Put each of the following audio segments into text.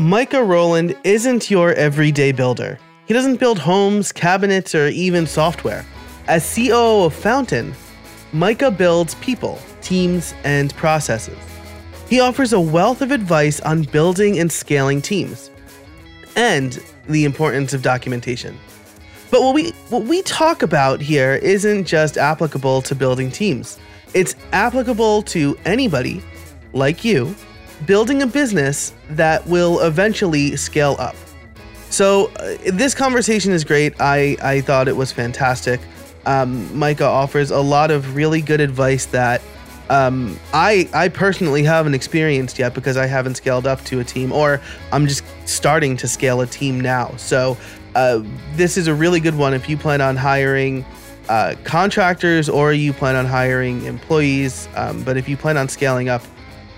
Micah Rowland isn't your everyday builder. He doesn't build homes, cabinets, or even software. As COO of Fountain, Micah builds people, teams, and processes. He offers a wealth of advice on building and scaling teams and the importance of documentation. But what we what we talk about here isn't just applicable to building teams. It's applicable to anybody like you building a business that will eventually scale up. So uh, this conversation is great. I I thought it was fantastic. Um, Micah offers a lot of really good advice that um, I I personally haven't experienced yet because I haven't scaled up to a team, or I'm just starting to scale a team now. So uh, this is a really good one if you plan on hiring uh, contractors or you plan on hiring employees. Um, but if you plan on scaling up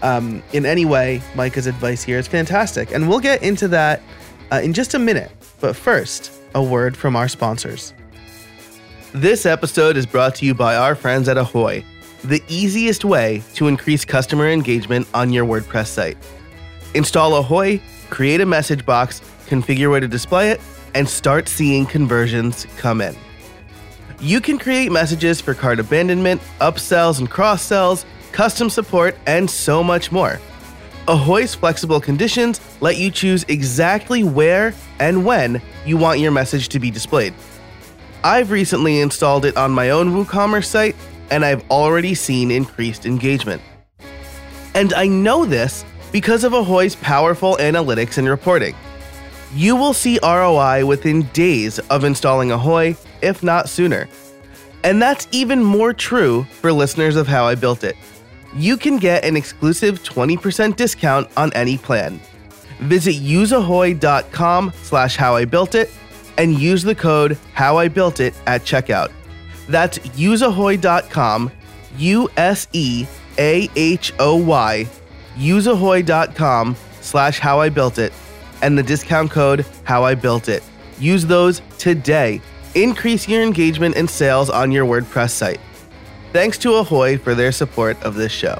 um, in any way, Micah's advice here is fantastic, and we'll get into that uh, in just a minute. But first, a word from our sponsors. This episode is brought to you by our friends at Ahoy the easiest way to increase customer engagement on your WordPress site. Install Ahoy, create a message box, configure where to display it, and start seeing conversions come in. You can create messages for cart abandonment, upsells and cross sells, custom support, and so much more. Ahoy's flexible conditions let you choose exactly where and when you want your message to be displayed. I've recently installed it on my own WooCommerce site and I've already seen increased engagement. And I know this because of Ahoy's powerful analytics and reporting. You will see ROI within days of installing Ahoy, if not sooner. And that's even more true for listeners of How I Built It. You can get an exclusive 20% discount on any plan. Visit useahoy.com slash howibuiltit and use the code howibuiltit at checkout. That's useahoy.com, U S E A H O Y, useahoy.com slash how I built it, and the discount code how I built it. Use those today. Increase your engagement and sales on your WordPress site. Thanks to Ahoy for their support of this show.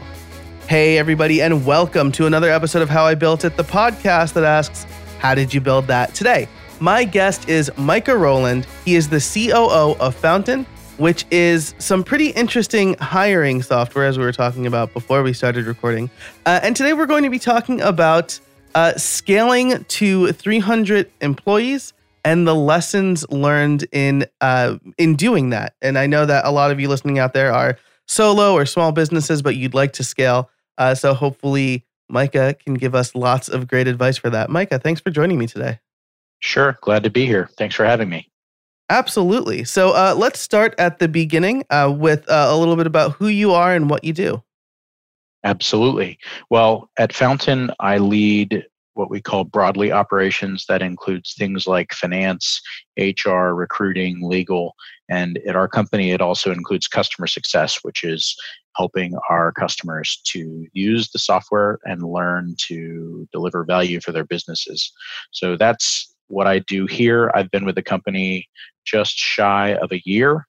Hey, everybody, and welcome to another episode of How I Built It, the podcast that asks, How did you build that? Today, my guest is Micah Rowland. He is the COO of Fountain, which is some pretty interesting hiring software, as we were talking about before we started recording. Uh, and today we're going to be talking about uh, scaling to 300 employees and the lessons learned in uh, in doing that. And I know that a lot of you listening out there are solo or small businesses, but you'd like to scale. Uh, so hopefully, Micah can give us lots of great advice for that. Micah, thanks for joining me today. Sure, glad to be here. Thanks for having me. Absolutely. So uh, let's start at the beginning uh, with uh, a little bit about who you are and what you do. Absolutely. Well, at Fountain, I lead what we call broadly operations. That includes things like finance, HR, recruiting, legal. And at our company, it also includes customer success, which is helping our customers to use the software and learn to deliver value for their businesses. So that's what I do here. I've been with the company just shy of a year.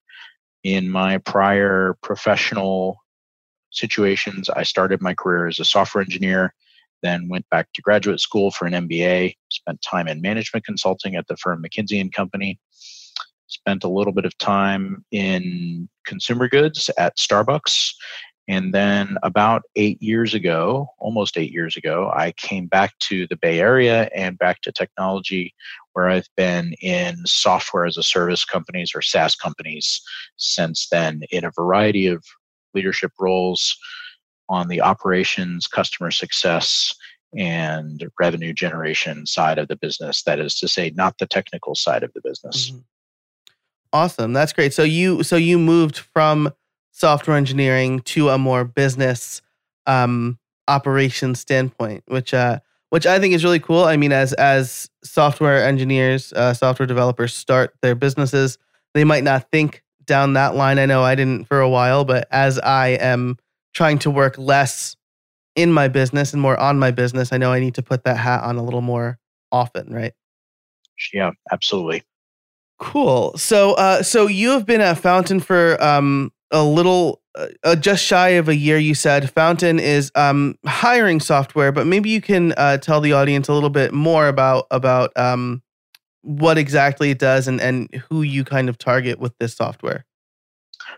In my prior professional situations, I started my career as a software engineer, then went back to graduate school for an MBA, spent time in management consulting at the firm McKinsey and Company, spent a little bit of time in consumer goods at Starbucks, and then about eight years ago, almost eight years ago, I came back to the Bay Area and back to technology, where I've been in software as a service companies or SaaS companies since then in a variety of leadership roles on the operations, customer success, and revenue generation side of the business. That is to say, not the technical side of the business. Mm-hmm. Awesome. That's great. So you so you moved from software engineering to a more business um, operation standpoint, which uh, which I think is really cool. I mean, as as software engineers, uh, software developers start their businesses, they might not think down that line. I know I didn't for a while, but as I am trying to work less in my business and more on my business, I know I need to put that hat on a little more often, right? Yeah, absolutely. Cool. So, uh, so you have been at Fountain for um, a little uh, uh, just shy of a year. You said Fountain is um, hiring software, but maybe you can uh, tell the audience a little bit more about about um, what exactly it does and and who you kind of target with this software.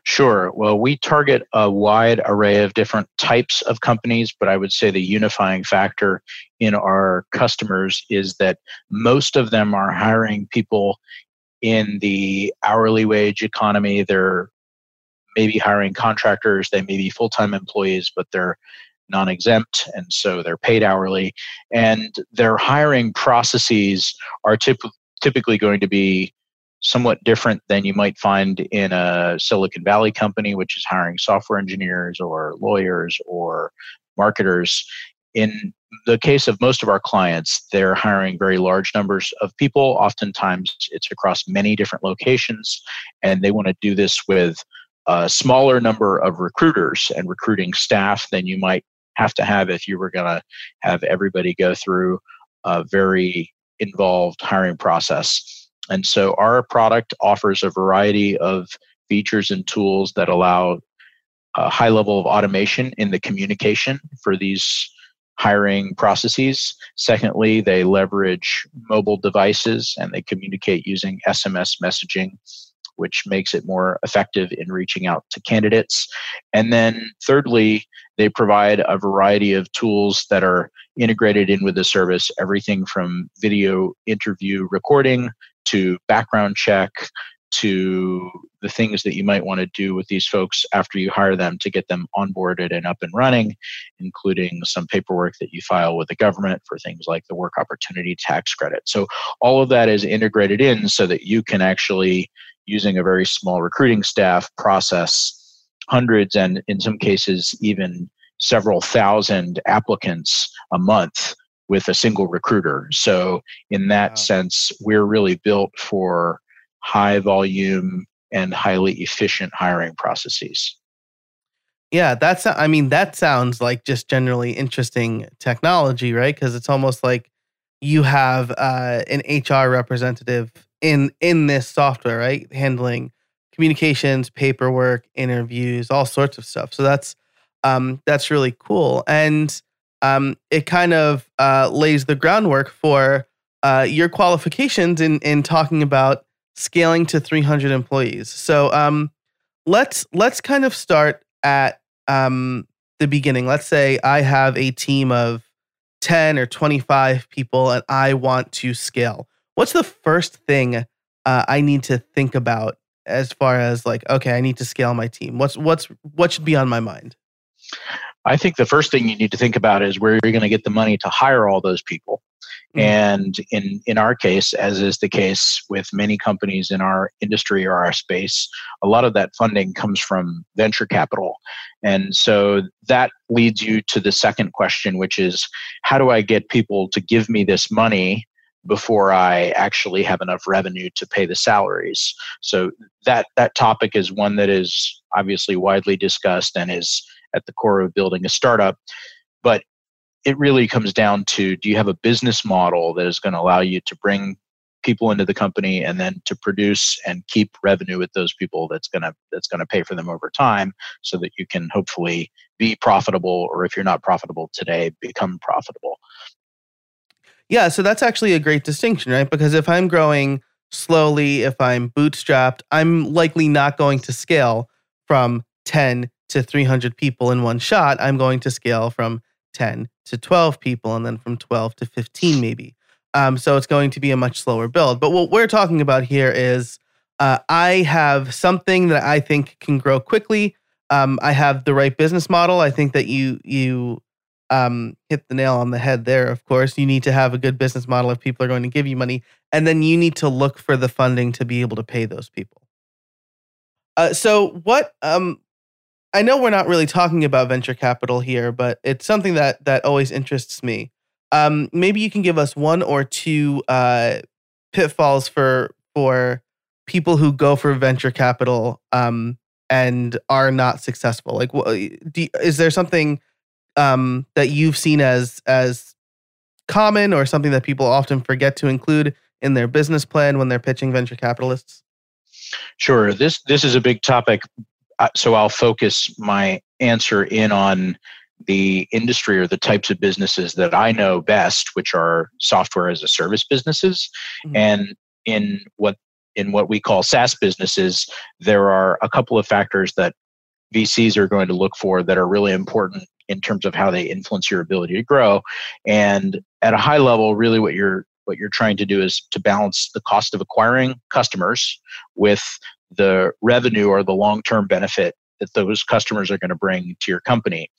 Sure. Well, we target a wide array of different types of companies, but I would say the unifying factor in our customers is that most of them are hiring people in the hourly wage economy. They're maybe hiring contractors, they may be full time employees, but they're non exempt, and so they're paid hourly. And their hiring processes are typ- typically going to be somewhat different than you might find in a Silicon Valley company, which is hiring software engineers or lawyers or marketers. In the case of most of our clients, they're hiring very large numbers of people. Oftentimes, it's across many different locations, and they want to do this with a smaller number of recruiters and recruiting staff than you might have to have if you were going to have everybody go through a very involved hiring process. And so our product offers a variety of features and tools that allow a high level of automation in the communication for these hiring processes. Secondly, they leverage mobile devices and they communicate using SMS messaging, which makes it more effective in reaching out to candidates. And then thirdly, they provide a variety of tools that are integrated in with the service, everything from video interview recording to background check to the things that you might want to do with these folks after you hire them to get them onboarded and up and running, including some paperwork that you file with the government for things like the work opportunity tax credit. So, all of that is integrated in so that you can actually, using a very small recruiting staff, process hundreds and in some cases even several thousand applicants a month with a single recruiter. So, in that wow. sense, we're really built for high volume and highly efficient hiring processes. Yeah, that's I mean that sounds like just generally interesting technology, right? Because it's almost like you have uh, an HR representative in in this software, right, handling communications, paperwork, interviews, all sorts of stuff. So that's um, that's really cool. And um, it kind of uh, lays the groundwork for uh, your qualifications in in talking about scaling to 300 employees. So um, let's let's kind of start at um, the beginning. Let's say I have a team of 10 or 25 people and I want to scale. What's the first thing uh, I need to think about as far as like, okay, I need to scale my team? What's what's what should be on my mind? I think the first thing you need to think about is where you're going to get the money to hire all those people. Mm-hmm. And in, in our case, as is the case with many companies in our industry or our space, a lot of that funding comes from venture capital. And so that leads you to the second question, which is how do I get people to give me this money before I actually have enough revenue to pay the salaries. So that that topic is one that is obviously widely discussed and is at the core of building a startup. But it really comes down to do you have a business model that is going to allow you to bring people into the company and then to produce and keep revenue with those people that's going to that's going to pay for them over time so that you can hopefully be profitable or if you're not profitable today become profitable yeah so that's actually a great distinction right because if i'm growing slowly if i'm bootstrapped i'm likely not going to scale from 10 to 300 people in one shot, I'm going to scale from 10 to 12 people and then from 12 to 15 maybe. Um, so it's going to be a much slower build. But what we're talking about here is uh, I have something that I think can grow quickly. Um, I have the right business model. I think that you you um, hit the nail on the head there. Of course, you need to have a good business model if people are going to give you money, and then you need to look for the funding to be able to pay those people. Uh, so, what um, I know we're not really talking about venture capital here, but it's something that that always interests me. Um, maybe you can give us one or two uh, pitfalls for for people who go for venture capital um, and are not successful. Like, do, is there something um, that you've seen as as common or something that people often forget to include in their business plan when they're pitching venture capitalists? Sure. This this is a big topic so I'll focus my answer in on the industry or the types of businesses that I know best, which are software as a service businesses. Mm-hmm. And in what in what we call SaaS businesses, there are a couple of factors that VCs are going to look for that are really important in terms of how they influence your ability to grow. And at a high level, really what you're what you're trying to do is to balance the cost of acquiring customers with the revenue or the long-term benefit that those customers are going to bring to your company.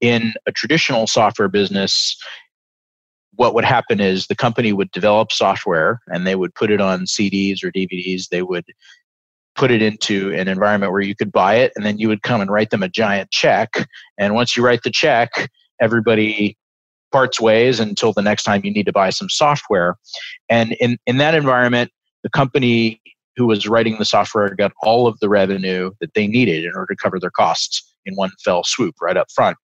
In a traditional software business, what would happen is the company would develop software and they would put it on CDs or DVDs. They would put it into an environment where you could buy it and then you would come and write them a giant check and once you write the check everybody parts ways until the next time you need to buy some software and in, in that environment the company who was writing the software got all of the revenue that they needed in order to cover their costs in one fell swoop right up front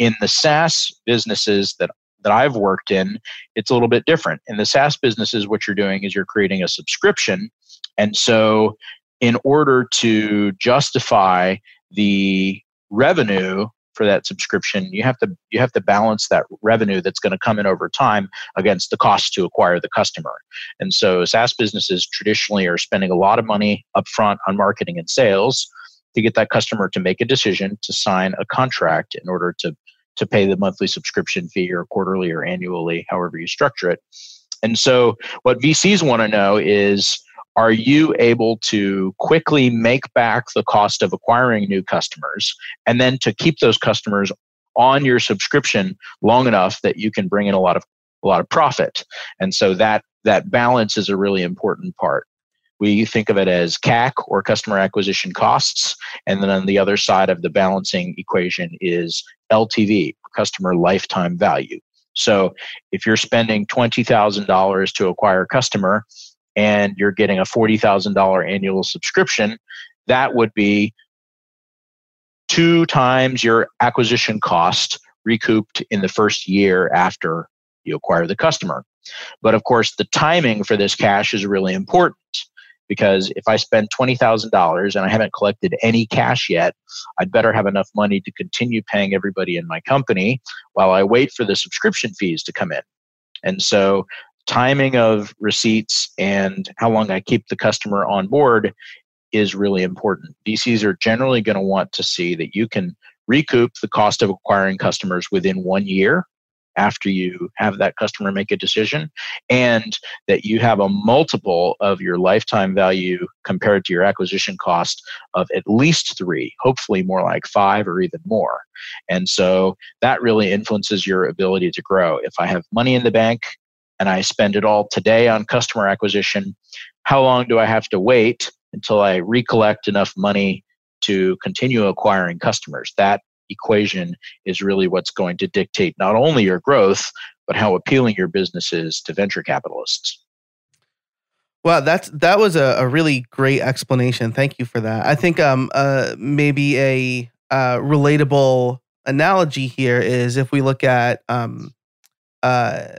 in the SaaS businesses that that I've worked in, it's a little bit different. In the SaaS businesses, what you're doing is you're creating a subscription. And so in order to justify the revenue for that subscription. You have to you have to balance that revenue that's going to come in over time against the cost to acquire the customer. And so SaaS businesses traditionally are spending a lot of money upfront on marketing and sales to get that customer to make a decision to sign a contract in order to to pay the monthly subscription fee or quarterly or annually however you structure it. And so what VCs want to know is are you able to quickly make back the cost of acquiring new customers and then to keep those customers on your subscription long enough that you can bring in a lot of a lot of profit and so that that balance is a really important part we think of it as CAC or customer acquisition costs. And then on the other side of the balancing equation is LTV, customer lifetime value. So if you're spending $20,000 to acquire a customer and you're getting a $40,000 annual subscription, that would be two times your acquisition cost recouped in the first year after you acquire the customer. But of course, the timing for this cash is really important because if I spend $20,000 and I haven't collected any cash yet, I'd better have enough money to continue paying everybody in my company while I wait for the subscription fees to come in. And so timing of receipts and how long I keep the customer on board is really important. VCs are generally going to want to see that you can recoup the cost of acquiring customers within one year after you have that customer make a decision and that you have a multiple of your lifetime value compared to your acquisition cost of at least three hopefully more like five or even more and so that really influences your ability to grow if i have money in the bank and I spend it all today on customer acquisition, how long do I have to wait until I recollect enough money to continue acquiring customers? That equation is really what's going to dictate not only your growth, but how appealing your business is to venture capitalists. Well, that's that was a, a really great explanation. Thank you for that. I think um uh maybe a uh relatable analogy here is if we look at um uh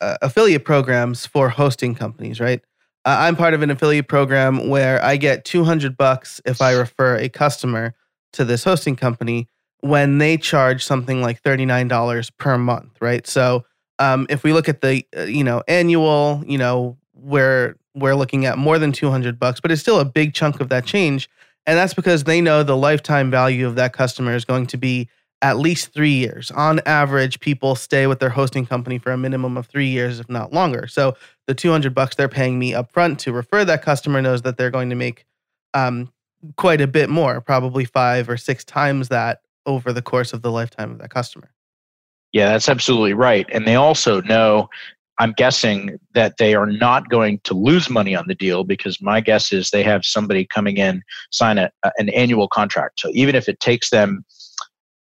uh, affiliate programs for hosting companies, right? Uh, I'm part of an affiliate program where I get 200 bucks if I refer a customer to this hosting company when they charge something like $39 per month, right? So um, if we look at the uh, you know annual, you know, where we're looking at more than 200 bucks, but it's still a big chunk of that change, and that's because they know the lifetime value of that customer is going to be at least three years. On average, people stay with their hosting company for a minimum of three years, if not longer. So the 200 bucks they're paying me upfront to refer that customer knows that they're going to make um, quite a bit more, probably five or six times that over the course of the lifetime of that customer. Yeah, that's absolutely right. And they also know, I'm guessing, that they are not going to lose money on the deal because my guess is they have somebody coming in, sign a, an annual contract. So even if it takes them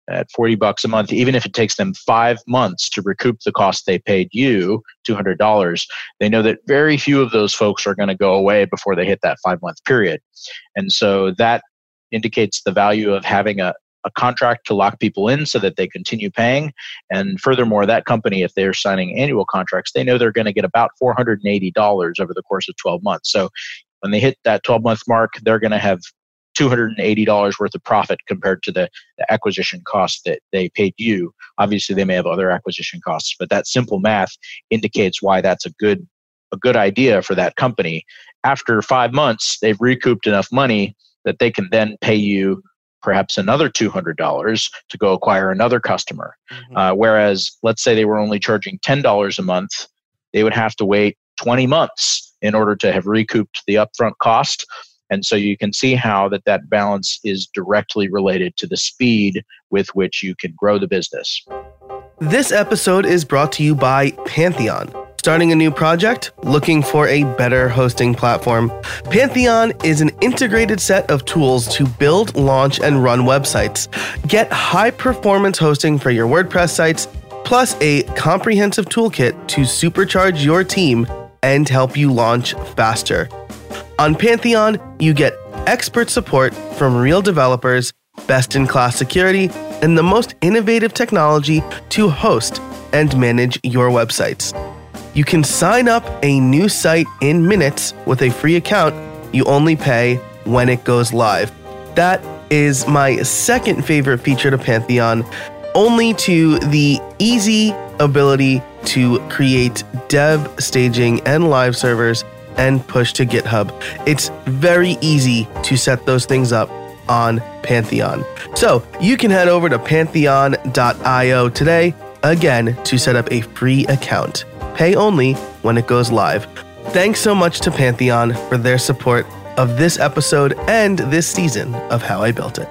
at 40 bucks a month, even if it takes them five months to recoup the cost they paid you, $200, they know that very few of those folks are going to go away before they hit that five month period. And so that indicates the value of having a, a contract to lock people in so that they continue paying. And furthermore, that company, if they're signing annual contracts, they know they're going to get about $480 over the course of 12 months. So when they hit that 12 month mark, they're going to have $280 worth of profit compared to the, the acquisition cost that they paid you. Obviously, they may have other acquisition costs, but that simple math indicates why that's a good a good idea for that company. After five months, they've recouped enough money that they can then pay you perhaps another $200 to go acquire another customer. Mm-hmm. Uh, whereas, let's say they were only charging $10 a month, they would have to wait 20 months in order to have recouped the upfront cost. And so you can see how that that balance is directly related to the speed with which you can grow the business. This episode is brought to you by Pantheon. Starting a new project? Looking for a better hosting platform? Pantheon is an integrated set of tools to build, launch, and run websites. Get high performance hosting for your WordPress sites, plus a comprehensive toolkit to supercharge your team and help you launch faster. On Pantheon, you get expert support from real developers, best in class security, and the most innovative technology to host and manage your websites. You can sign up a new site in minutes with a free account. You only pay when it goes live. That is my second favorite feature to Pantheon, only to the easy ability to create dev, staging, and live servers and push to GitHub. It's very easy to set those things up on Pantheon. So you can head over to pantheon.io today, again, to set up a free account pay only when it goes live. Thanks so much to Pantheon for their support of this episode and this season of How I Built It.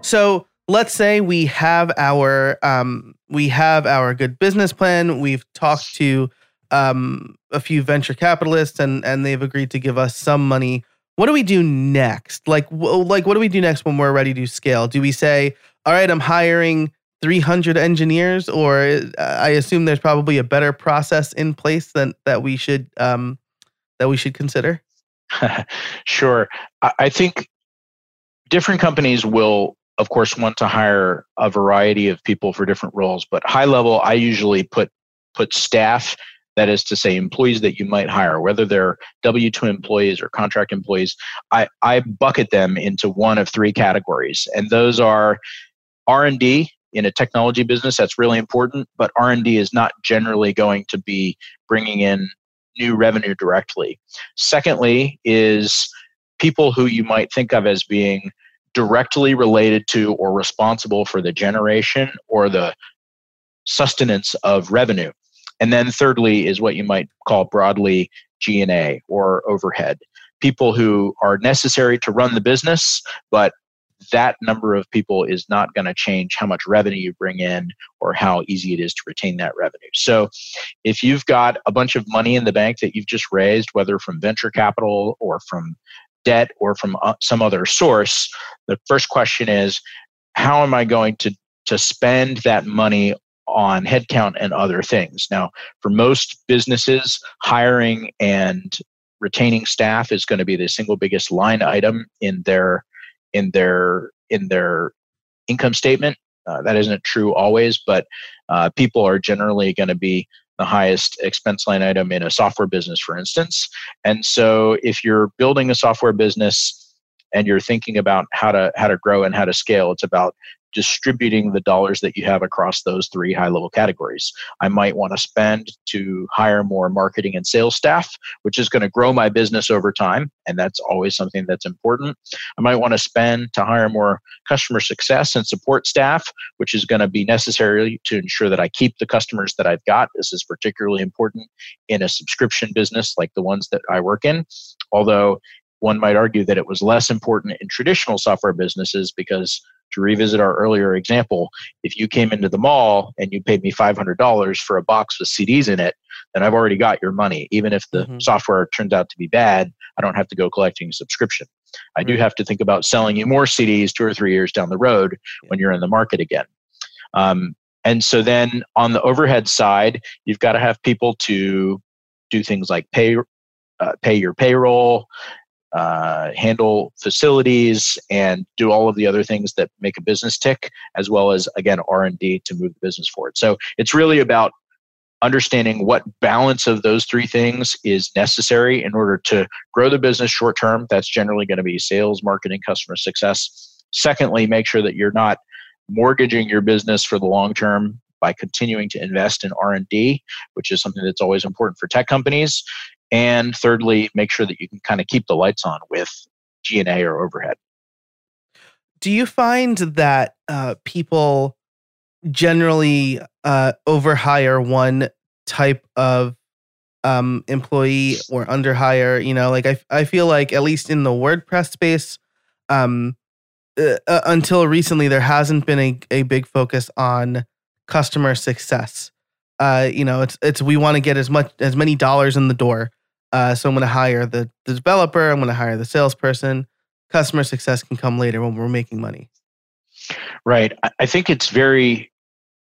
So let's say we have our um, we have our good business plan. We've talked to um, a few venture capitalists, and and they've agreed to give us some money. What do we do next? Like, w- like what do we do next when we're ready to scale? Do we say, all right, I'm hiring 300 engineers or uh, i assume there's probably a better process in place than that we should um, that we should consider sure i think different companies will of course want to hire a variety of people for different roles but high level i usually put put staff that is to say employees that you might hire whether they're w2 employees or contract employees i, I bucket them into one of three categories. And those are r&d in a technology business that's really important but r&d is not generally going to be bringing in new revenue directly. Secondly is people who you might think of as being directly related to or responsible for the generation or the sustenance of revenue and then thirdly is what you might call broadly g&a or overhead people who are necessary to run the business but that number of people is not going to change how much revenue you bring in or how easy it is to retain that revenue. So, if you've got a bunch of money in the bank that you've just raised, whether from venture capital or from debt or from uh, some other source, the first question is how am I going to, to spend that money on headcount and other things? Now, for most businesses, hiring and retaining staff is going to be the single biggest line item in their in their in their income statement. Uh, that isn't true always, but uh, people are generally going to be the highest expense line item in a software business, for instance. And so, if you're building a software business and you're thinking about how to how to grow and how to scale, it's about distributing the dollars that you have across those three high level categories. I might want to spend to hire more marketing and sales staff, which is going to grow my business over time. And that's always something that's important. I might want to spend to hire more customer success and support staff, which is going to be necessary to ensure that I keep the customers that I've got. This is particularly important in a subscription business like the ones that I work in. Although one might argue that it was less important in traditional software businesses because to revisit our earlier example, if you came into the mall and you paid me $500 for a box with CDs in it, then I've already got your money. Even if the mm-hmm. software turns out to be bad, I don't have to go collecting a subscription. I right. do have to think about selling you more CDs two or three years down the road yeah. when you're in the market again. Um, and so then on the overhead side, you've got to have people to do things like pay uh, pay your payroll uh, handle facilities and do all of the other things that make a business tick as well as again r&d to move the business forward so it's really about understanding what balance of those three things is necessary in order to grow the business short term. That's generally going to be sales, marketing, customer success. Secondly, make sure that you're not mortgaging your business for the long term by continuing to invest in r&d which is something that's always important for tech companies and thirdly make sure that you can kind of keep the lights on with g&a or overhead do you find that uh, people generally uh, overhire one type of um, employee or underhire you know like I, I feel like at least in the wordpress space um, uh, uh, until recently there hasn't been a, a big focus on customer success. Uh, you know, it's it's we want to get as much as many dollars in the door. Uh, so I'm going to hire the, the developer. I'm going to hire the salesperson. Customer success can come later when we're making money. Right. I think it's very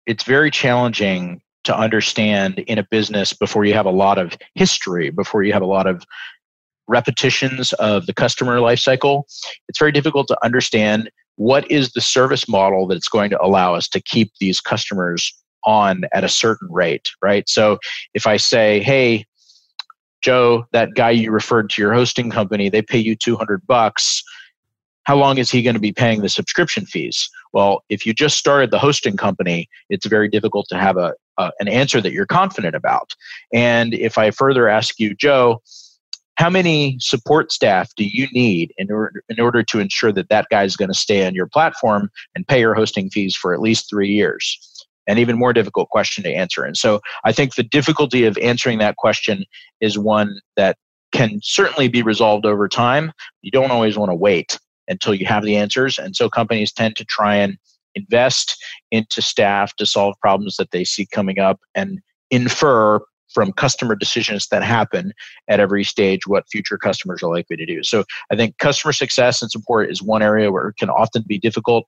it's very challenging to understand in a business before you have a lot of history, before you have a lot of repetitions of the customer lifecycle. It's very difficult to understand what is the service model that's going to allow us to keep these customers on at a certain rate, right? So if I say, hey, Joe, that guy you referred to your hosting company, they pay you 200 bucks. How long is he going to be paying the subscription fees? Well, if you just started the hosting company, it's very difficult to have a, a an answer that you're confident about. And if I further ask you, Joe, how many support staff do you need in order, in order to ensure that that guy is going to stay on your platform and pay your hosting fees for at least three years? An even more difficult question to answer. And so I think the difficulty of answering that question is one that can certainly be resolved over time. You don't always want to wait until you have the answers. And so companies tend to try and invest into staff to solve problems that they see coming up and infer from customer decisions that happen at every stage what future customers are likely to do. So I think customer success and support is one area where it can often be difficult.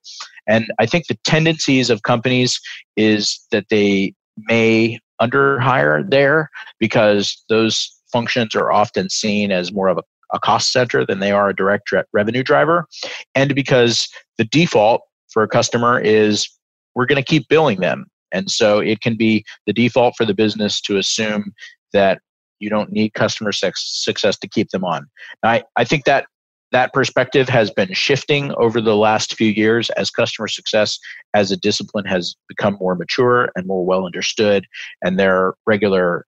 And I think the tendencies of companies is that they may underhire there because those functions are often seen as more of a, a cost center than they are a direct revenue driver. And because the default for a customer is we're going to keep billing them and so it can be the default for the business to assume that you don't need customer success to keep them on. I, I think that that perspective has been shifting over the last few years as customer success as a discipline has become more mature and more well understood and there are regular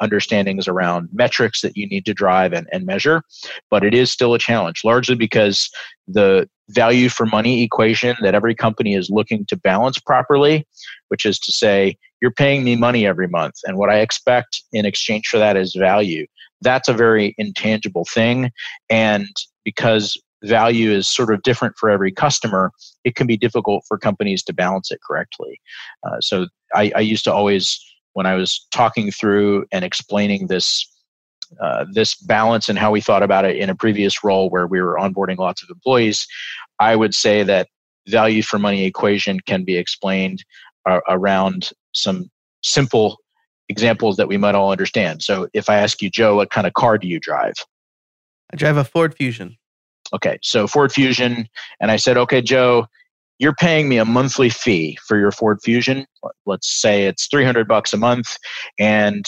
understandings around metrics that you need to drive and, and measure but it is still a challenge largely because the value for money equation that every company is looking to balance properly, which is to say, you're paying me money every month, and what I expect in exchange for that is value. That's a very intangible thing. And because value is sort of different for every customer, it can be difficult for companies to balance it correctly. Uh, so I, I used to always, when I was talking through and explaining this uh, this balance and how we thought about it in a previous role where we were onboarding lots of employees, I would say that value for money equation can be explained uh, around some simple examples that we might all understand. So if I ask you, Joe, what kind of car do you drive? I drive a Ford Fusion. Okay, so Ford Fusion, and I said, okay, Joe, you're paying me a monthly fee for your Ford Fusion. Let's say it's 300 bucks a month, and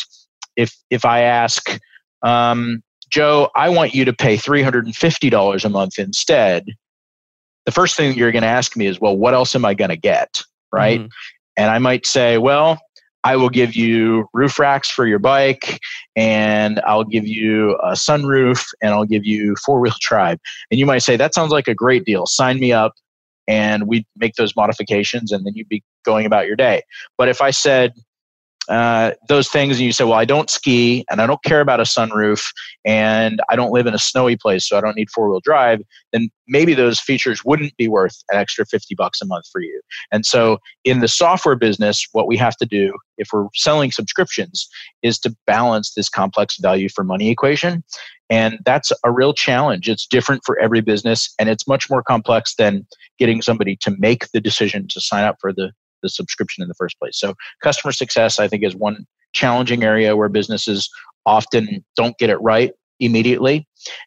if if I ask, um, Joe, I want you to pay $350 a month instead. The first thing you're going to ask me is, well, what else am I going to get? Right. Mm-hmm. And I might say, well, I will give you roof racks for your bike, and I'll give you a sunroof, and I'll give you four wheel drive. And you might say, that sounds like a great deal. Sign me up, and we'd make those modifications, and then you'd be going about your day. But if I said, uh, those things and you say, well, I don't ski and I don't care about a sunroof and I don't live in a snowy place, so I don't need four wheel drive, then maybe those features wouldn't be worth an extra 50 bucks a month for you. And so in the software business, what we have to do if we're selling subscriptions is to balance this complex value for money equation. And that's a real challenge. It's different for every business and it's much more complex than getting somebody to make the decision to sign up for the the subscription in the first place. So customer success, I think, is one challenging area where businesses often don't get it right immediately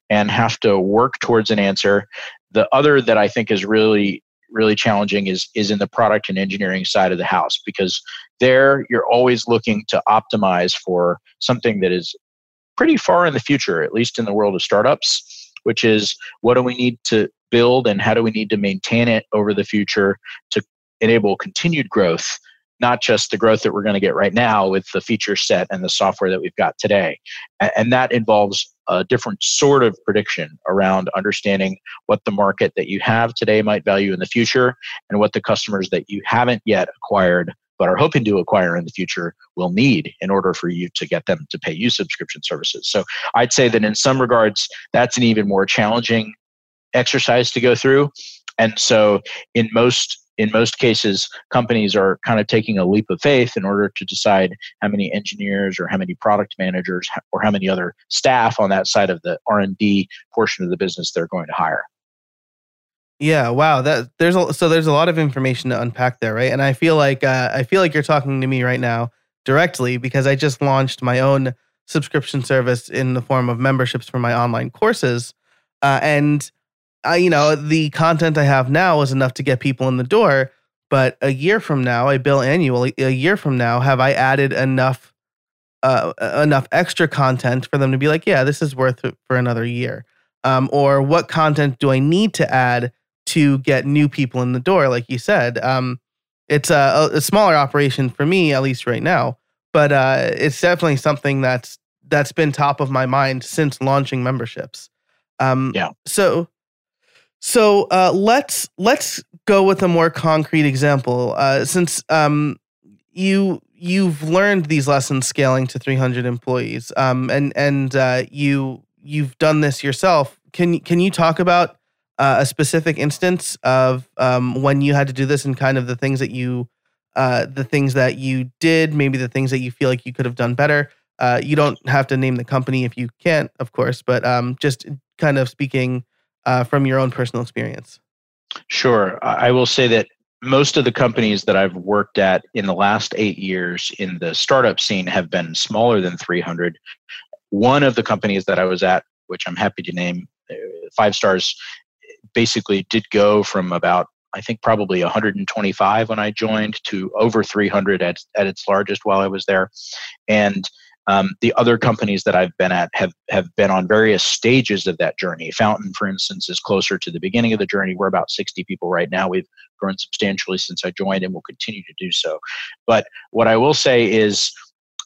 and have to work towards an answer. The other that I think is really really challenging is is in the product and engineering side of the house because there you're always looking to optimize for something that is pretty far in the future at least in the world of startups which is what do we need to build and how do we need to maintain it over the future to enable continued growth not just the growth that we're going to get right now with the feature set and the software that we've got today. And that involves a different sort of prediction around understanding what the market that you have today might value in the future and what the customers that you haven't yet acquired but are hoping to acquire in the future will need in order for you to get them to pay you subscription services. So I'd say that in some regards, that's an even more challenging exercise to go through. And so in most in most cases companies are kind of taking a leap of faith in order to decide how many engineers or how many product managers or how many other staff on that side of the r&d portion of the business they're going to hire. Yeah wow that there's a, so there's a lot of information to unpack there right? And i feel like uh, i feel like you're talking to me right now directly because i just launched my own subscription service in the form of memberships for my online courses uh, and I, you know, the content I have now is enough to get people in the door. But a year from now, I bill annually. A year from now, have I added enough, uh, enough extra content for them to be like, yeah, this is worth it for another year? Um, or what content do I need to add to get new people in the door? Like you said, um, it's a, a smaller operation for me, at least right now. But uh, it's definitely something that's that's been top of my mind since launching memberships. Um, yeah. So so uh, let's let's go with a more concrete example. Uh, since um, you you've learned these lessons scaling to 300 employees, um, and and uh, you you've done this yourself. Can can you talk about uh, a specific instance of um, when you had to do this and kind of the things that you uh, the things that you did, maybe the things that you feel like you could have done better? Uh, you don't have to name the company if you can't, of course, but um, just kind of speaking uh, from your own personal experience? Sure. I will say that most of the companies that I've worked at in the last eight years in the startup scene have been smaller than 300. One of the companies that I was at, which I'm happy to name, uh, Five Stars, basically did go from about I think probably 125 when I joined to over 300 at, at its largest while I was there. And um, the other companies that I've been at have, have been on various stages of that journey. Fountain, for instance, is closer to the beginning of the journey. We're about 60 people right now. We've grown substantially since I joined and will continue to do so. But what I will say is,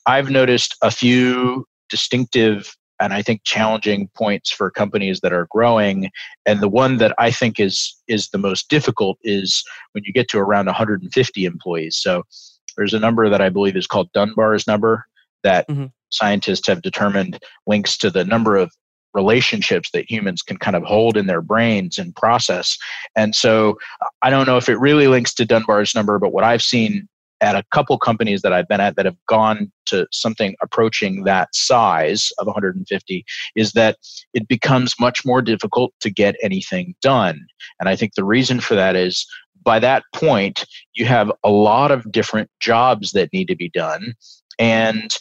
I've noticed a few distinctive and I think challenging points for companies that are growing. And the one that I think is is the most difficult is when you get to around 150 employees. So there's a number that I believe is called Dunbar's number that mm-hmm. scientists have determined links to the number of relationships that humans can kind of hold in their brains and process. And so I don't know if it really links to Dunbar's number, but what I've seen at a couple companies that I've been at that have gone to something approaching that size of 150 is that it becomes much more difficult to get anything done. And I think the reason for that is by that point, you have a lot of different jobs that need to be done. And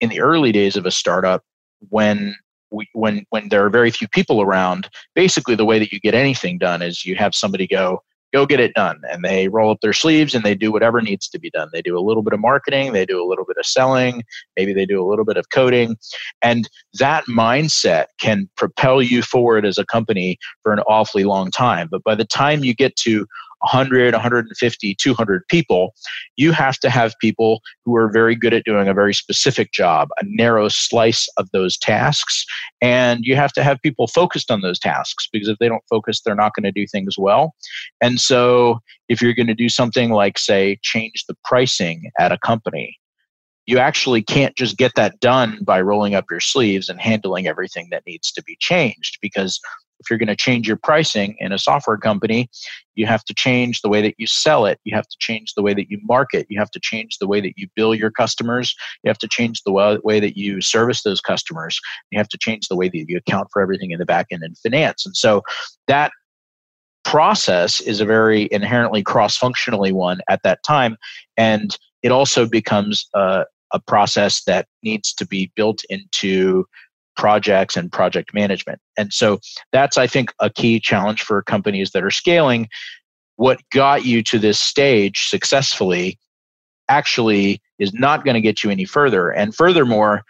in the early days of a startup, when we, when when there are very few people around, basically the way that you get anything done is you have somebody go, go get it done, and they roll up their sleeves and they do whatever needs to be done. They do a little bit of marketing, they do a little bit of selling, maybe they do a little bit of coding, and that mindset can propel you forward as a company for an awfully long time. But by the time you get to 100, 150, 200 people, you have to have people who are very good at doing a very specific job, a narrow slice of those tasks. And you have to have people focused on those tasks because if they don't focus, they're not going to do things well. And so if you're going to do something like, say, change the pricing at a company, you actually can't just get that done by rolling up your sleeves and handling everything that needs to be changed because if you're going to change your pricing in a software company, you have to change the way that you sell it. You have to change the way that you market. You have to change the way that you bill your customers. You have to change the way that you service those customers. You have to change the way that you account for everything in the back end and finance. And so that process is a very inherently cross functionally one at that time. And it also becomes a, a process that needs to be built into projects and project management. And so that's, I think, a key challenge for companies that are scaling. what got you to this stage successfully actually is not going to get you any further. And furthermore,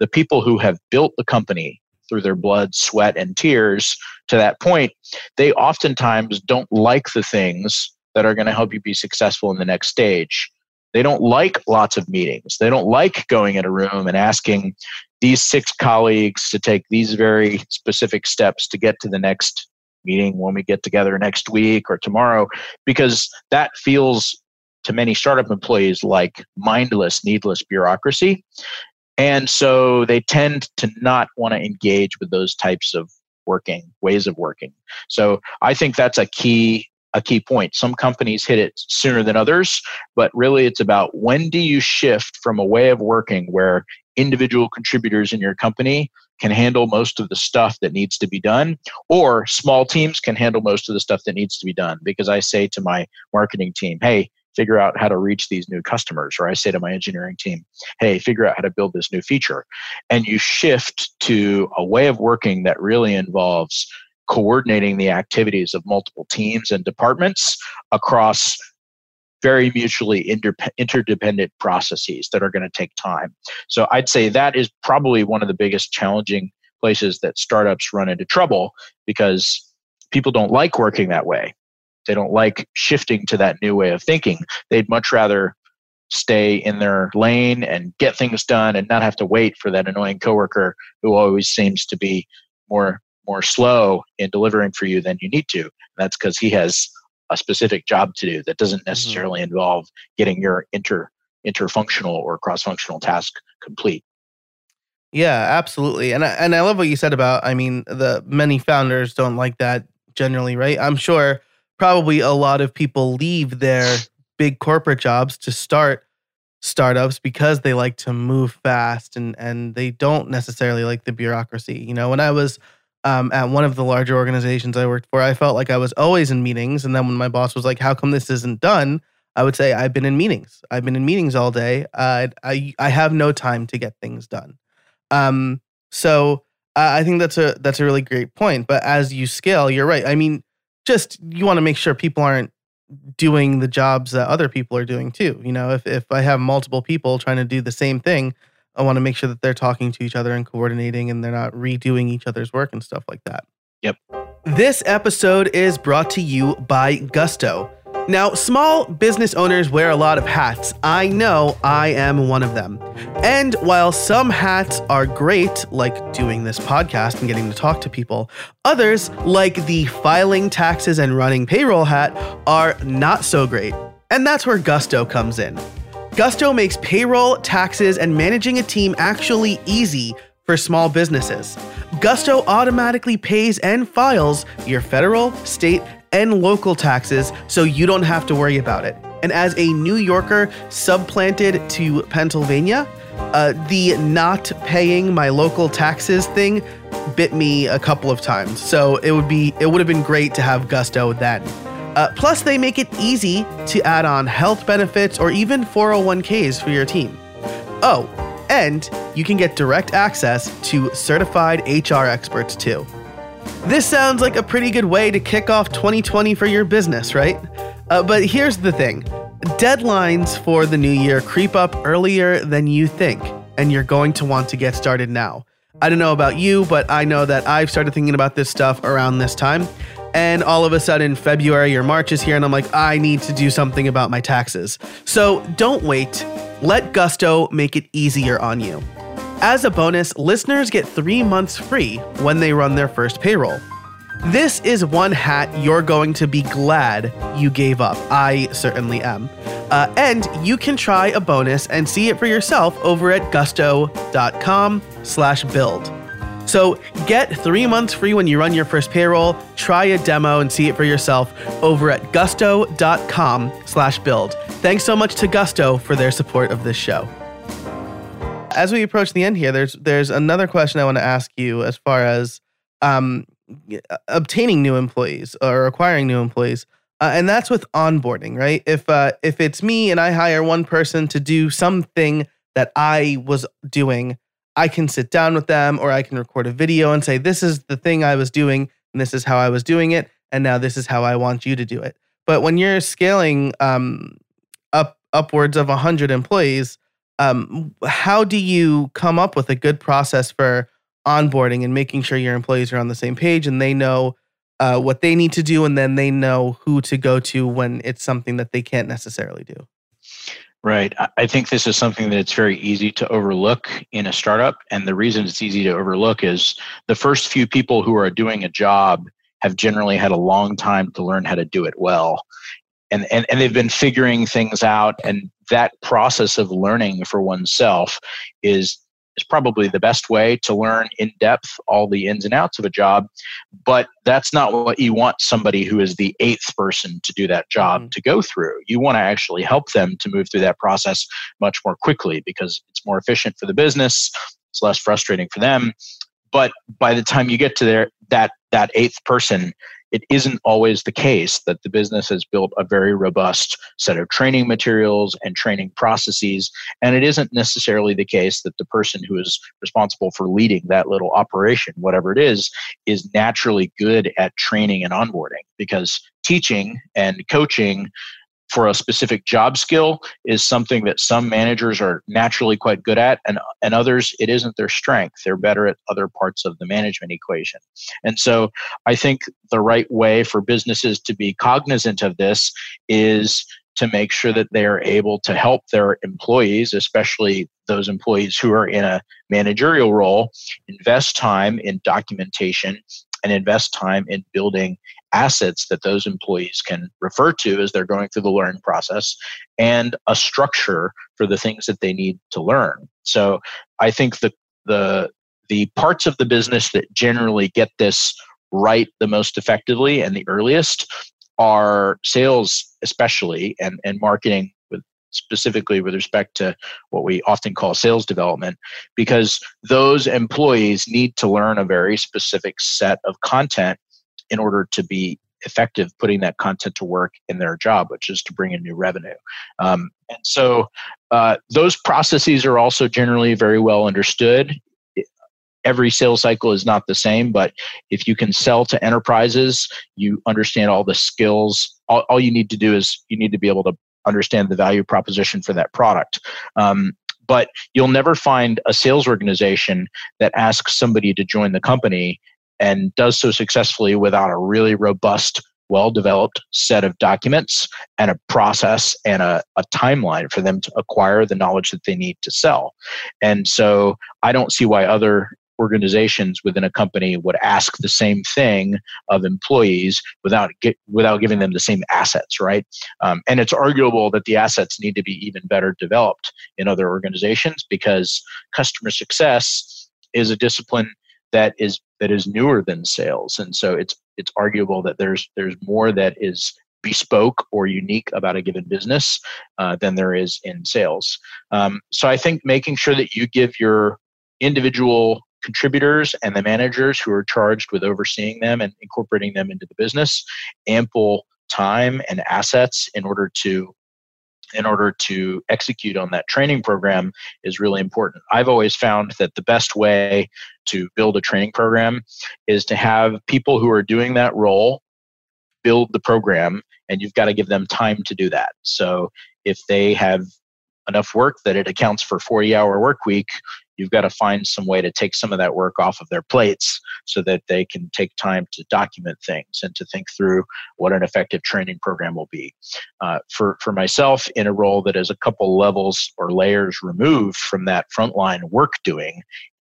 the people who have built the company through their blood, sweat, and tears to that point, they oftentimes don't like the things that are going to help you be successful in the next stage. They don't like lots of meetings. They don't like going in a room and asking these six colleagues to take these very specific steps to get to the next meeting when we get together next week or tomorrow, because that feels to many startup employees like mindless, needless bureaucracy. And so they tend to not want to engage with those types of working ways of working. So I think that's a key a key point. Some companies hit it sooner than others, but really it's about when do you shift from a way of working where individual contributors in your company can handle most of the stuff that needs to be done, or small teams can handle most of the stuff that needs to be done. Because I say to my marketing team, hey, figure out how to reach these new customers. Or I say to my engineering team, hey, figure out how to build this new feature. And you shift to a way of working that really involves coordinating the activities of multiple teams and departments across very mutually interdependent processes that are going to take time. So I'd say that is probably one of the biggest challenging places that startups run into trouble because people don't like working that way. They don't like shifting to that new way of thinking. They'd much rather stay in their lane and get things done and not have to wait for that annoying coworker who always seems to be more more slow in delivering for you than you need to. And that's because he has a specific job to do that doesn't mm-hmm. necessarily mm-hmm. involve getting your inter interfunctional or cross-functional task complete. Yeah, absolutely. And I, and I love what you said about I mean the many founders don't like that generally, right? I'm sure probably a lot of people leave their big corporate jobs to start startups because they like to move fast and and they don't necessarily like the bureaucracy. You know, when I was um, at one of the larger organizations I worked for, I felt like I was always in meetings. And then when my boss was like, "How come this isn't done?" I would say, "I've been in meetings. I've been in meetings all day. Uh, I I have no time to get things done." Um, so I think that's a that's a really great point. But as you scale, you're right. I mean, just you want to make sure people aren't doing the jobs that other people are doing too. You know, if if I have multiple people trying to do the same thing, I want to make sure that they're talking to each other and coordinating and they're not redoing each other's work and stuff like that. Yep. This episode is brought to you by Gusto. Now, small business owners wear a lot of hats. I know I am one of them. And while some hats are great, like doing this podcast and getting to talk to people, others, like the filing taxes and running payroll hat, are not so great. And that's where Gusto comes in. Gusto makes payroll, taxes, and managing a team actually easy for small businesses. Gusto automatically pays and files your federal, state, and local taxes so you don't have to worry about it. And as a New Yorker subplanted to Pennsylvania, uh, the not paying my local taxes thing bit me a couple of times. So it would be it would have been great to have Gusto then. Uh, plus, they make it easy to add on health benefits or even 401ks for your team. Oh, and you can get direct access to certified HR experts too. This sounds like a pretty good way to kick off 2020 for your business, right? Uh, but here's the thing deadlines for the new year creep up earlier than you think, and you're going to want to get started now. I don't know about you, but I know that I've started thinking about this stuff around this time. And all of a sudden, February or March is here, and I'm like, I need to do something about my taxes. So don't wait. Let Gusto make it easier on you. As a bonus, listeners get three months free when they run their first payroll. This is one hat you're going to be glad you gave up. I certainly am. Uh, and you can try a bonus and see it for yourself over at gusto.com slash build. So get three months free when you run your first payroll. Try a demo and see it for yourself over at gusto.com slash build. Thanks so much to Gusto for their support of this show. As we approach the end here, there's there's another question I want to ask you as far as um, obtaining new employees or acquiring new employees. Uh, and that's with onboarding, right? If uh, if it's me and I hire one person to do something that I was doing I can sit down with them or I can record a video and say, this is the thing I was doing and this is how I was doing it. And now this is how I want you to do it. But when you're scaling um, up upwards of 100 employees, um, how do you come up with a good process for onboarding and making sure your employees are on the same page and they know uh, what they need to do and then they know who to go to when it's something that they can't necessarily do? Right. I think this is something that's very easy to overlook in a startup. And the reason it's easy to overlook is the first few people who are doing a job have generally had a long time to learn how to do it well. And, and, and they've been figuring things out. And that process of learning for oneself is is probably the best way to learn in depth all the ins and outs of a job. But that's not what you want somebody who is the eighth person to do that job mm-hmm. to go through. You want to actually help them to move through that process much more quickly because it's more efficient for the business, it's less frustrating for them. But by the time you get to there, that that eighth person it isn't always the case that the business has built a very robust set of training materials and training processes. And it isn't necessarily the case that the person who is responsible for leading that little operation, whatever it is, is naturally good at training and onboarding because teaching and coaching for a specific job skill is something that some managers are naturally quite good at and, and others it isn't their strength. They're better at other parts of the management equation. And so i think the right way for businesses to be cognizant of this is to make sure that they are able to help their employees especially those employees who are in a managerial role invest time in documentation and invest time in building assets that those employees can refer to as they're going through the learning process and a structure for the things that they need to learn. So I think the the the parts of the business that generally get this right the most effectively and the earliest are sales especially and, and marketing with specifically with respect to what we often call sales development because those employees need to learn a very specific set of content in order to be effective putting that content to work in their job, which is to bring in new revenue. Um, and so uh, those processes are also generally very well understood. Every sales cycle is not the same, but if you can sell to enterprises, you understand all the skills. All, all you need to do is you need to be able to understand the value proposition for that product. Um, but you'll never find a sales organization that asks somebody to join the company and does so successfully without a really robust well developed set of documents and a process and a, a, timeline for them to acquire the knowledge that they need to sell. And so I don't see why other organizations within a company would ask the same thing of employees without get, without giving them the same assets, right? Um, and it's arguable that the assets need to be even better developed in other organizations because customer success is a discipline that is that is newer than sales. And so it's it's arguable that there's there's more that is bespoke or unique about a given business uh, than there is in sales. Um, so i think making sure that you give your individual contributors and the managers who are charged with overseeing them and incorporating them into the business ample time and assets in order to in order to execute on that training program is really important. I've always found that the best way to build a training program is to have people who are doing that role build the program and you've got to give them time to do that. So if they have enough work that it accounts for 40 hour work week you've got to find some way to take some of that work off of their plates so that they can take time to document things and to think through what an effective training program will be. Uh, for, for myself, in a role that is a couple levels or layers removed from that frontline work doing,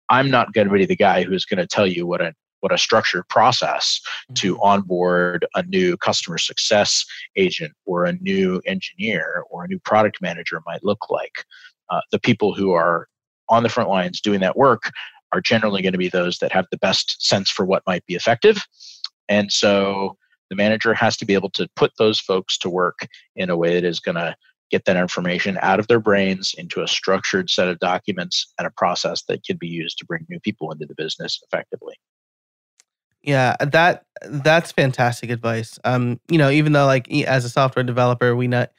I'm not going to be the guy who's going to tell you what a what a structured process to mm-hmm. onboard a new customer success agent or a new engineer or a new product manager might look like. Uh, the people who are on the front lines doing that work are generally going to be those that have the best sense for what might be effective. And so the manager has to be able to put those folks to work in a way that is going to get that information out of their brains into a structured set of documents and a process that can be used to bring new people into the business effectively. Yeah, that that's fantastic advice. Um, you know, even though like as a software developer, we not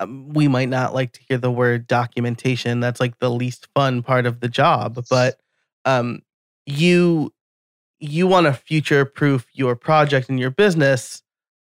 um, we might not like to hear the word documentation. That's like the least fun part of the job, but um, you you want to future proof your project and your business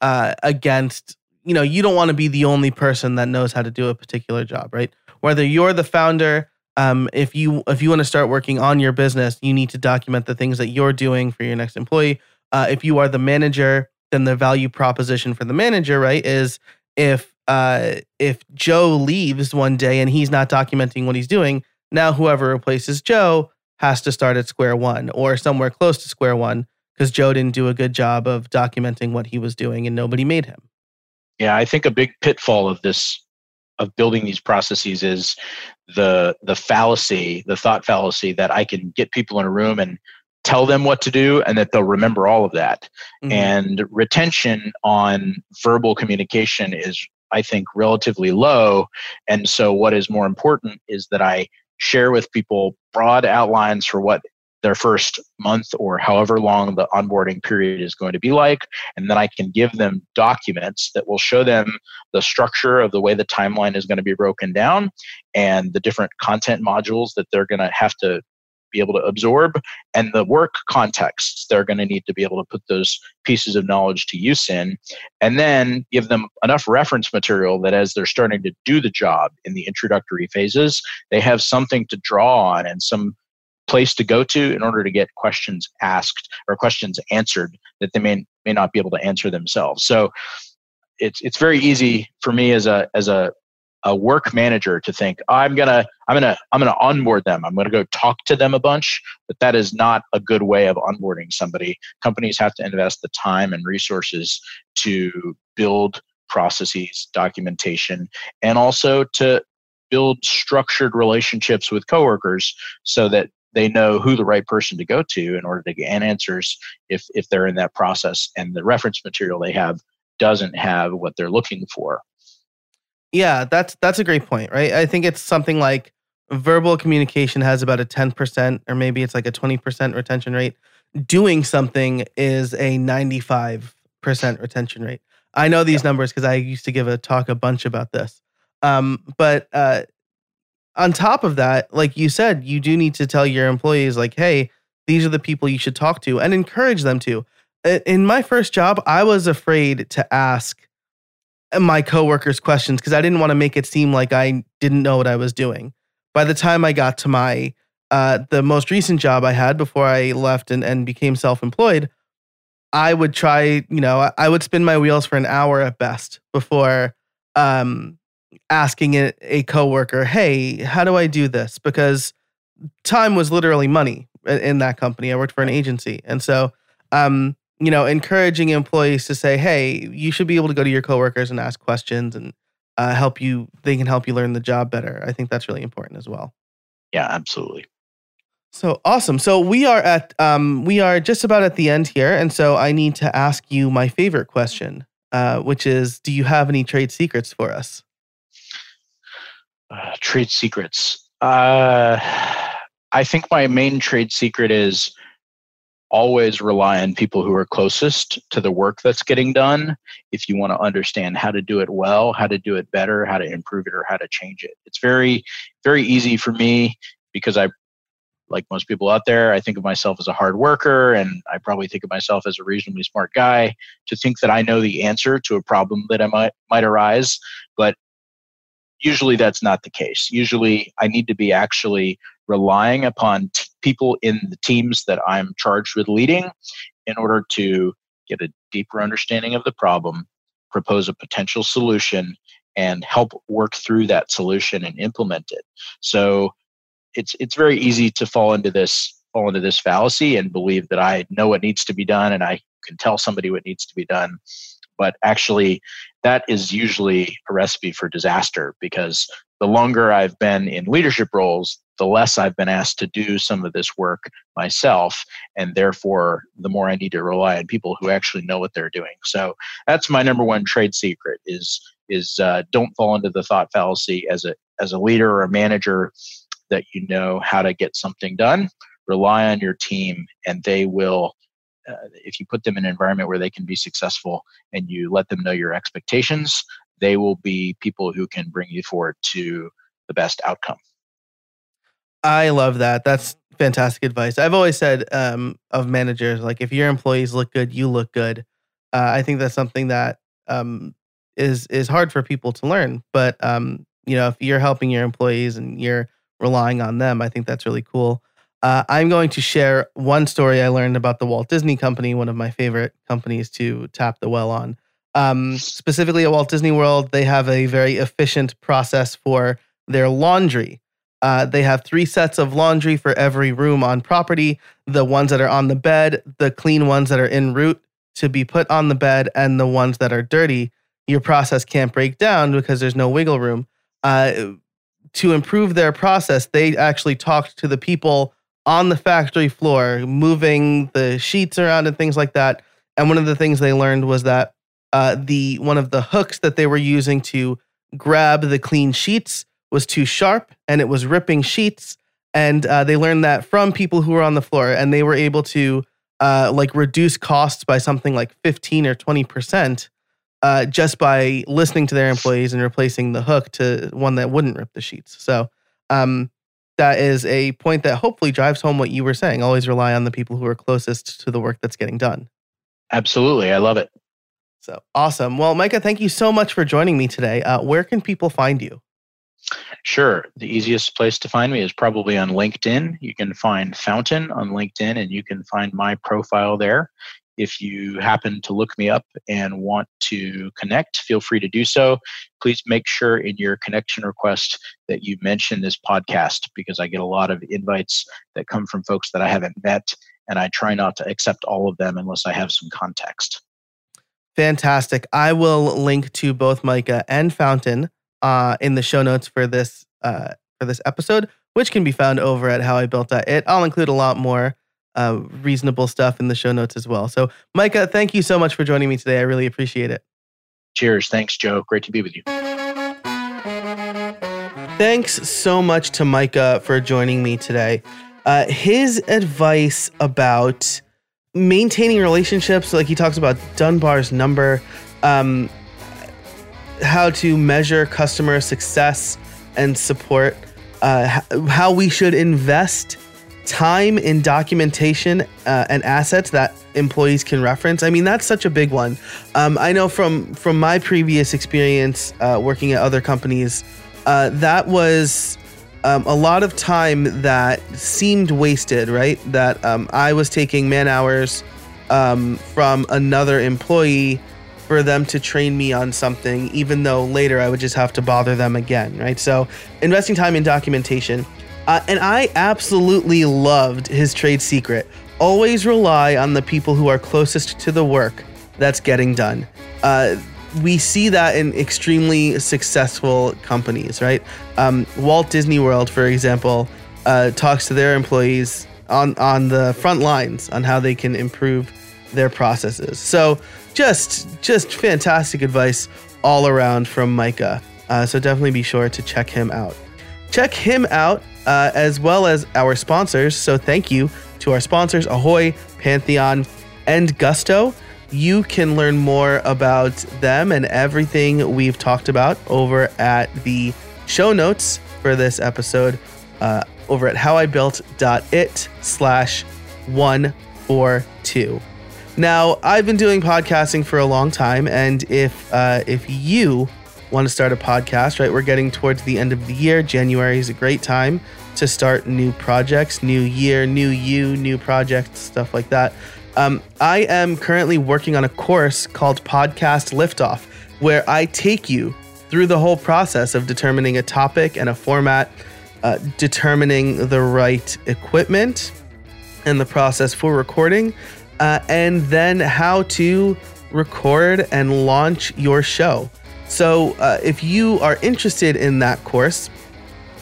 uh, against you know, you don't want to be the only person that knows how to do a particular job, right? Whether you're the founder, um, if you if you want to start working on your business, you need to document the things that you're doing for your next employee. Uh, if you are the manager, then the value proposition for the manager, right, is if uh, if Joe leaves one day and he's not documenting what he's doing, now whoever replaces Joe has to start at square one or somewhere close to square one because Joe didn't do a good job of documenting what he was doing and nobody made him. Yeah, I think a big pitfall of this of building these processes is the the fallacy, the thought fallacy that I can get people in a room and tell them what to do and that they'll remember all of that. Mm-hmm. And retention on verbal communication is I think relatively low. And so what is more important is that I share with people broad outlines for what their first month or however long the onboarding period is going to be like. And then I can give them documents that will show them the structure of the way the timeline is going to be broken down and the different content modules that they're going to have to be able to absorb and the work contexts they're going to need to be able to put those pieces of knowledge to use in and then give them enough reference material that as they're starting to do the job in the introductory phases they have something to draw on and some place to go to in order to get questions asked or questions answered that they may may not be able to answer themselves. So it's it's very easy for me as a as a a work manager to think I'm gonna I'm gonna I'm gonna onboard them. I'm gonna go talk to them a bunch, but that is not a good way of onboarding somebody. Companies have to invest the time and resources to build processes, documentation, and also to build structured relationships with coworkers so that they know who the right person to go to in order to get answers if if they're in that process and the reference material they have doesn't have what they're looking for yeah that's that's a great point right i think it's something like verbal communication has about a 10% or maybe it's like a 20% retention rate doing something is a 95% retention rate i know these yeah. numbers because i used to give a talk a bunch about this um, but uh, on top of that, like you said, you do need to tell your employees, like, hey, these are the people you should talk to and encourage them to. In my first job, I was afraid to ask my coworkers questions because I didn't want to make it seem like I didn't know what I was doing. By the time I got to my uh, the most recent job I had before I left and, and became self-employed, I would try, you know, I would spin my wheels for an hour at best before um, asking a, a coworker, "Hey, how do I do this?" Because time was literally money in that company. I worked for an agency, and so um, you know, encouraging employees to say, "Hey, you should be able to go to your coworkers and ask questions and uh, help you. They can help you learn the job better." I think that's really important as well. Yeah, absolutely. So awesome. So we are at um, we are just about at the end here, and so I need to ask you my favorite question, uh, which is, do you have any trade secrets for us? Uh, trade secrets. Uh, I think my main trade secret is always rely on people who are closest to the work that's getting done if you want to understand how to do it well how to do it better how to improve it or how to change it. It's very very easy for me because i like most people out there i think of myself as a hard worker and i probably think of myself as a reasonably smart guy to think that i know the answer to a problem that i might might arise. But usually that's not the case. Usually I need to be actually relying upon t- people in the teams that I'm charged with leading in order to get a deeper understanding of the problem, propose a potential solution, and help work through that solution and implement it. So it's it's very easy to fall into this fall into this fallacy and believe that I know what needs to be done and I can tell somebody what needs to be done but actually that is usually a recipe for disaster because the longer I've been in leadership roles, the less I've been asked to do some of this work myself. And therefore, the more I need to rely on people who actually know what they're doing. So that's my number one trade secret is, is uh, don't fall into the thought fallacy as a, as a leader or a manager that you know how to get something done. Rely on your team and they will uh, if you put them in an environment where they can be successful and you let them know your expectations, they will be people who can bring you forward to the best outcome. I love that. That's fantastic advice. I've always said um, of managers, like if your employees look good, you look good. Uh, I think that's something that um, is is hard for people to learn. But um, you know, if you're helping your employees and you're relying on them, I think that's really cool. Uh, I'm going to share one story I learned about the Walt Disney Company, one of my favorite companies to tap the well on. Um, specifically at Walt Disney World, they have a very efficient process for their laundry. Uh, they have three sets of laundry for every room on property the ones that are on the bed, the clean ones that are en route to be put on the bed, and the ones that are dirty. Your process can't break down because there's no wiggle room. Uh, to improve their process, they actually talked to the people on the factory floor, moving the sheets around and things like that. And one of the things they learned was that uh, the one of the hooks that they were using to grab the clean sheets was too sharp, and it was ripping sheets. And uh, they learned that from people who were on the floor, and they were able to uh, like reduce costs by something like fifteen or twenty percent. Uh, just by listening to their employees and replacing the hook to one that wouldn't rip the sheets. So um, that is a point that hopefully drives home what you were saying. Always rely on the people who are closest to the work that's getting done. Absolutely. I love it. So awesome. Well, Micah, thank you so much for joining me today. Uh, where can people find you? Sure. The easiest place to find me is probably on LinkedIn. You can find Fountain on LinkedIn and you can find my profile there. If you happen to look me up and want to connect, feel free to do so. Please make sure in your connection request that you mention this podcast because I get a lot of invites that come from folks that I haven't met, and I try not to accept all of them unless I have some context. Fantastic. I will link to both Micah and Fountain uh, in the show notes for this uh, for this episode, which can be found over at howibuilt.it. I'll include a lot more uh, reasonable stuff in the show notes as well. So, Micah, thank you so much for joining me today. I really appreciate it. Cheers. Thanks, Joe. Great to be with you. Thanks so much to Micah for joining me today. Uh, his advice about maintaining relationships, like he talks about Dunbar's number, um, how to measure customer success and support, uh, how we should invest time in documentation uh, and assets that employees can reference. I mean, that's such a big one. Um, I know from from my previous experience uh, working at other companies, uh, that was um, a lot of time that seemed wasted. Right, that um, I was taking man hours um, from another employee for them to train me on something, even though later I would just have to bother them again. Right, so investing time in documentation. Uh, and I absolutely loved his trade secret. Always rely on the people who are closest to the work that's getting done. Uh, we see that in extremely successful companies, right? Um, Walt Disney World, for example, uh, talks to their employees on on the front lines on how they can improve their processes. So, just just fantastic advice all around from Micah. Uh, so definitely be sure to check him out. Check him out uh, as well as our sponsors. So thank you to our sponsors, Ahoy, Pantheon, and Gusto. You can learn more about them and everything we've talked about over at the show notes for this episode uh, over at howibuilt.it slash 142. Now, I've been doing podcasting for a long time, and if uh, if you want to start a podcast, right, we're getting towards the end of the year. January is a great time to start new projects, new year, new you, new projects, stuff like that. Um, I am currently working on a course called Podcast Liftoff, where I take you through the whole process of determining a topic and a format, uh, determining the right equipment and the process for recording, uh, and then how to record and launch your show. So, uh, if you are interested in that course,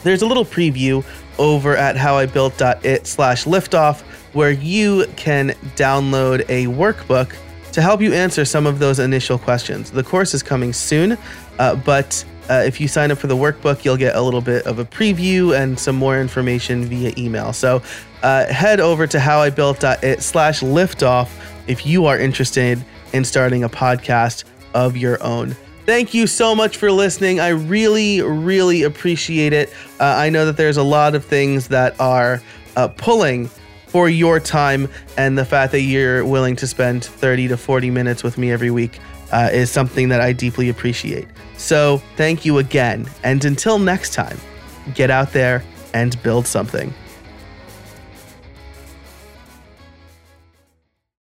there's a little preview over at howibuilt.it slash liftoff where you can download a workbook to help you answer some of those initial questions. The course is coming soon, uh, but uh, if you sign up for the workbook, you'll get a little bit of a preview and some more information via email. So uh, head over to howibuilt.it slash liftoff if you are interested in starting a podcast of your own. Thank you so much for listening. I really, really appreciate it. Uh, I know that there's a lot of things that are uh, pulling for your time, and the fact that you're willing to spend 30 to 40 minutes with me every week uh, is something that I deeply appreciate. So thank you again. And until next time, get out there and build something.